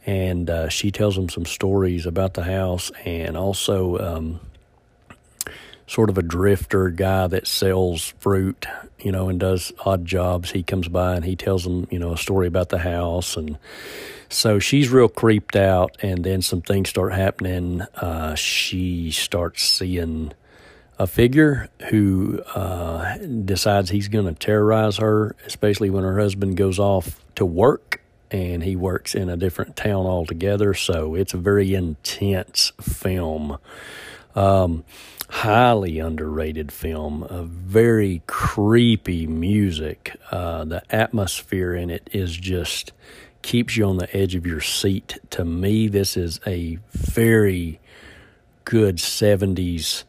and uh, she tells them some stories about the house and also. Um, sort of a drifter guy that sells fruit, you know, and does odd jobs. He comes by and he tells them, you know, a story about the house. And so she's real creeped out. And then some things start happening. Uh, she starts seeing a figure who uh, decides he's going to terrorize her, especially when her husband goes off to work and he works in a different town altogether. So it's a very intense film. Um, highly underrated film, a very creepy music. Uh, the atmosphere in it is just keeps you on the edge of your seat. To me, this is a very good 70s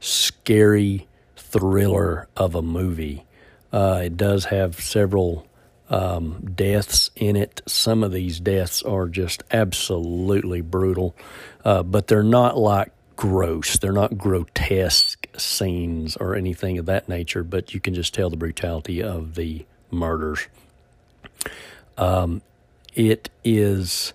scary thriller of a movie. Uh, it does have several um, deaths in it. Some of these deaths are just absolutely brutal, uh, but they're not like gross. They're not grotesque scenes or anything of that nature, but you can just tell the brutality of the murders. Um, it is.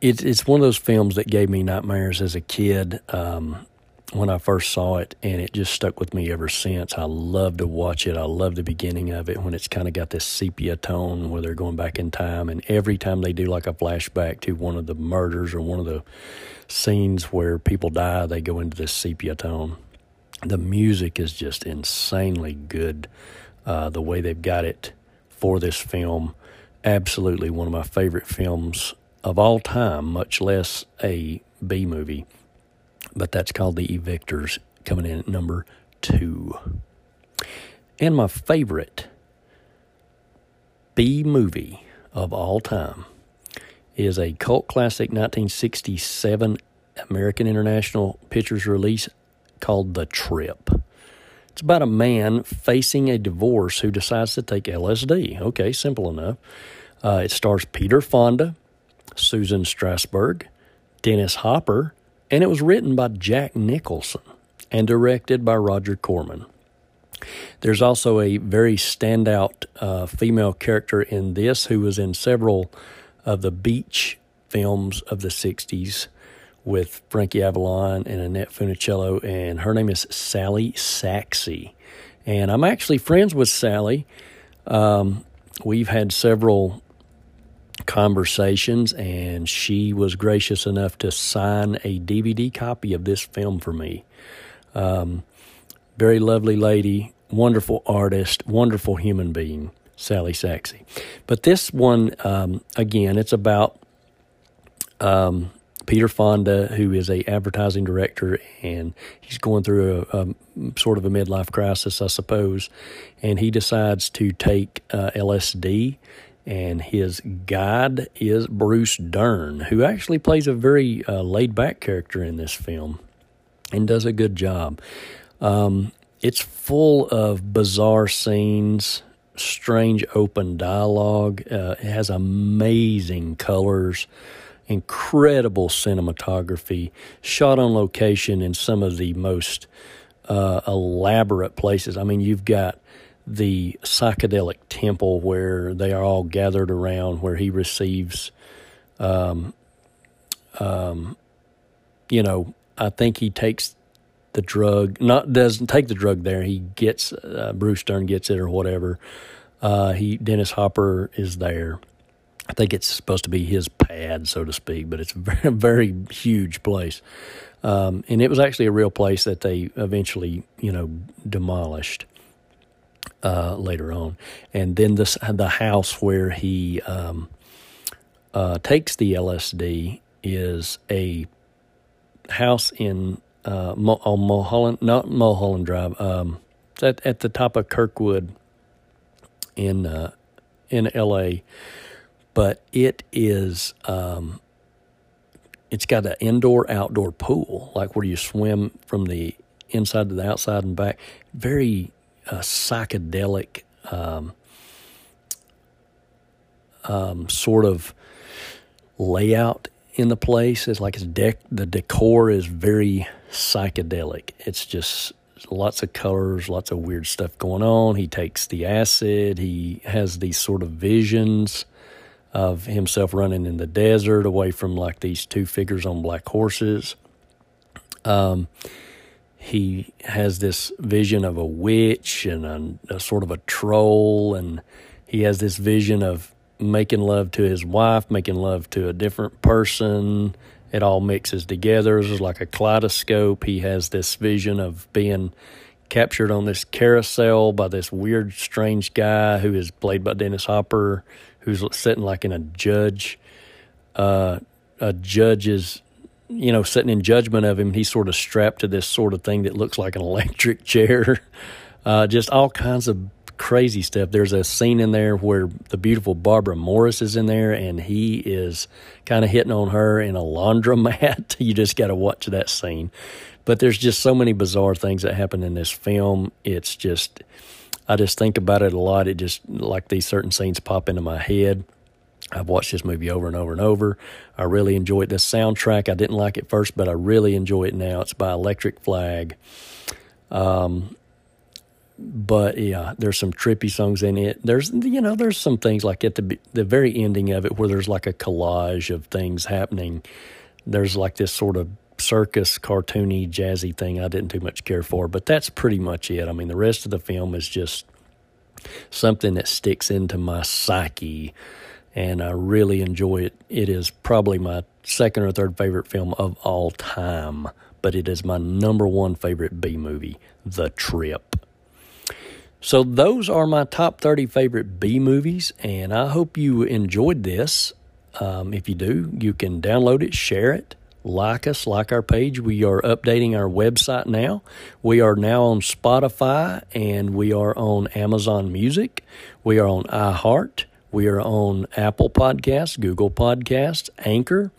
It, it's one of those films that gave me nightmares as a kid. Um, when I first saw it, and it just stuck with me ever since. I love to watch it. I love the beginning of it when it's kind of got this sepia tone where they're going back in time, and every time they do like a flashback to one of the murders or one of the scenes where people die, they go into this sepia tone. The music is just insanely good. Uh, the way they've got it for this film, absolutely one of my favorite films of all time, much less a B movie but that's called the Evictors, coming in at number two. And my favorite B movie of all time is a cult classic 1967 American International Pictures release called The Trip. It's about a man facing a divorce who decides to take LSD. Okay, simple enough. Uh, it stars Peter Fonda, Susan Strasberg, Dennis Hopper, and it was written by Jack Nicholson and directed by Roger Corman. There's also a very standout uh, female character in this who was in several of the beach films of the 60s with Frankie Avalon and Annette Funicello, and her name is Salli Sachse. And I'm actually friends with Salli. Um, we've had several conversations, and she was gracious enough to sign a DVD copy of this film for me. Um, very lovely lady, wonderful artist, wonderful human being, Salli Sachse. But this one, um, again, it's about um, Peter Fonda, who is a advertising director, and he's going through a, a, sort of a midlife crisis, I suppose, and he decides to take uh, LSD. And his guide is Bruce Dern, who actually plays a very uh, laid back character in this film and does a good job. Um, it's full of bizarre scenes, strange open dialogue. Uh, it has amazing colors incredible cinematography, shot on location in some of the most uh, elaborate places. I mean, you've got the psychedelic temple where they are all gathered around, where he receives, um, um, you know, I think he takes the drug, not doesn't take the drug there. He gets uh, Bruce Dern gets it or whatever. Uh, he Dennis Hopper is there I think it's supposed to be his pad, so to speak, but it's a very, very huge place. Um, and it was actually a real place that they eventually, you know, demolished uh, later on. And then this, the house where he um, uh, takes the LSD is a house in uh, on Mulholland, not Mulholland Drive, um, at at the top of Kirkwood in uh, in L.A but it is um, it's got an indoor outdoor pool like where you swim from the inside to the outside and back very uh, psychedelic um, um, sort of layout in the place. It's like it's dec- the decor is very psychedelic. It's just lots of colors lots of weird stuff going on. He takes the acid. He has these sort of visions of himself running in the desert away from like these two figures on black horses. Um, he has this vision of a witch and a, a, sort of a troll, and he has this vision of making love to his wife, making love to a different person. It all mixes together. It's like a kaleidoscope. He has this vision of being captured on this carousel by this weird, strange guy who is played by Dennis Hopper who's sitting like in a judge, uh, a judge's, you know, sitting in judgment of him. He's sort of strapped to this sort of thing that looks like an electric chair. Uh, just all kinds of crazy stuff. There's a scene in there where the beautiful Barboura Morris is in there, and he is kind of hitting on her in a laundromat. you just got to watch that scene. But there's just so many bizarre things that happen in this film. It's just I just think about it a lot. It just like these certain scenes pop into my head. I've watched this movie over and over and over. I really enjoyed the soundtrack. I didn't like it first, but I really enjoy it now. It's by Electric Flag. Um, but yeah, there's some trippy songs in it. There's you know there's some things like at the the very ending of it where there's like a collage of things happening. There's like this sort of circus, cartoony, jazzy thing I didn't too much care for, but that's pretty much it. I mean, the rest of the film is just something that sticks into my psyche, and I really enjoy it. It is probably my second or third favorite film of all time, but it is my number one favorite B movie, The Trip. So, those are my top 30 favorite B movies, and I hope you enjoyed this. Um, if you do, you can download it, share it like us, like our page. We are updating our website now. We are now on Spotify and we are on Amazon Music. We are on iHeart. We are on Apple Podcasts, Google Podcasts, Anchor.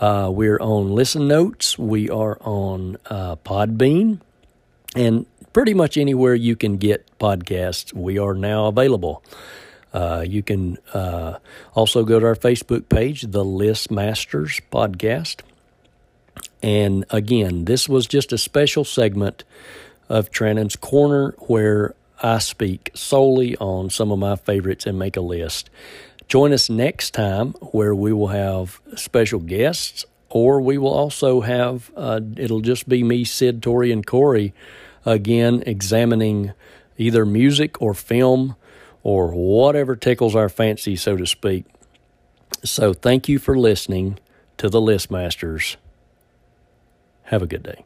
Uh, we're on Listen Notes. We are on uh, Podbean. And pretty much anywhere you can get podcasts, we are now available. Uh, you can uh, also go to our Facebook page, the List Masters Podcast. And again, this was just a special segment of Trannon's Corner where I speak solely on some of my favorites and make a list. Join us next time where we will have special guests, or we will also have, uh, it'll just be me, Sid, Tori, and Corey again examining either music or film or whatever tickles our fancy, so to speak. So thank you for listening to the List Masters. Have a good day.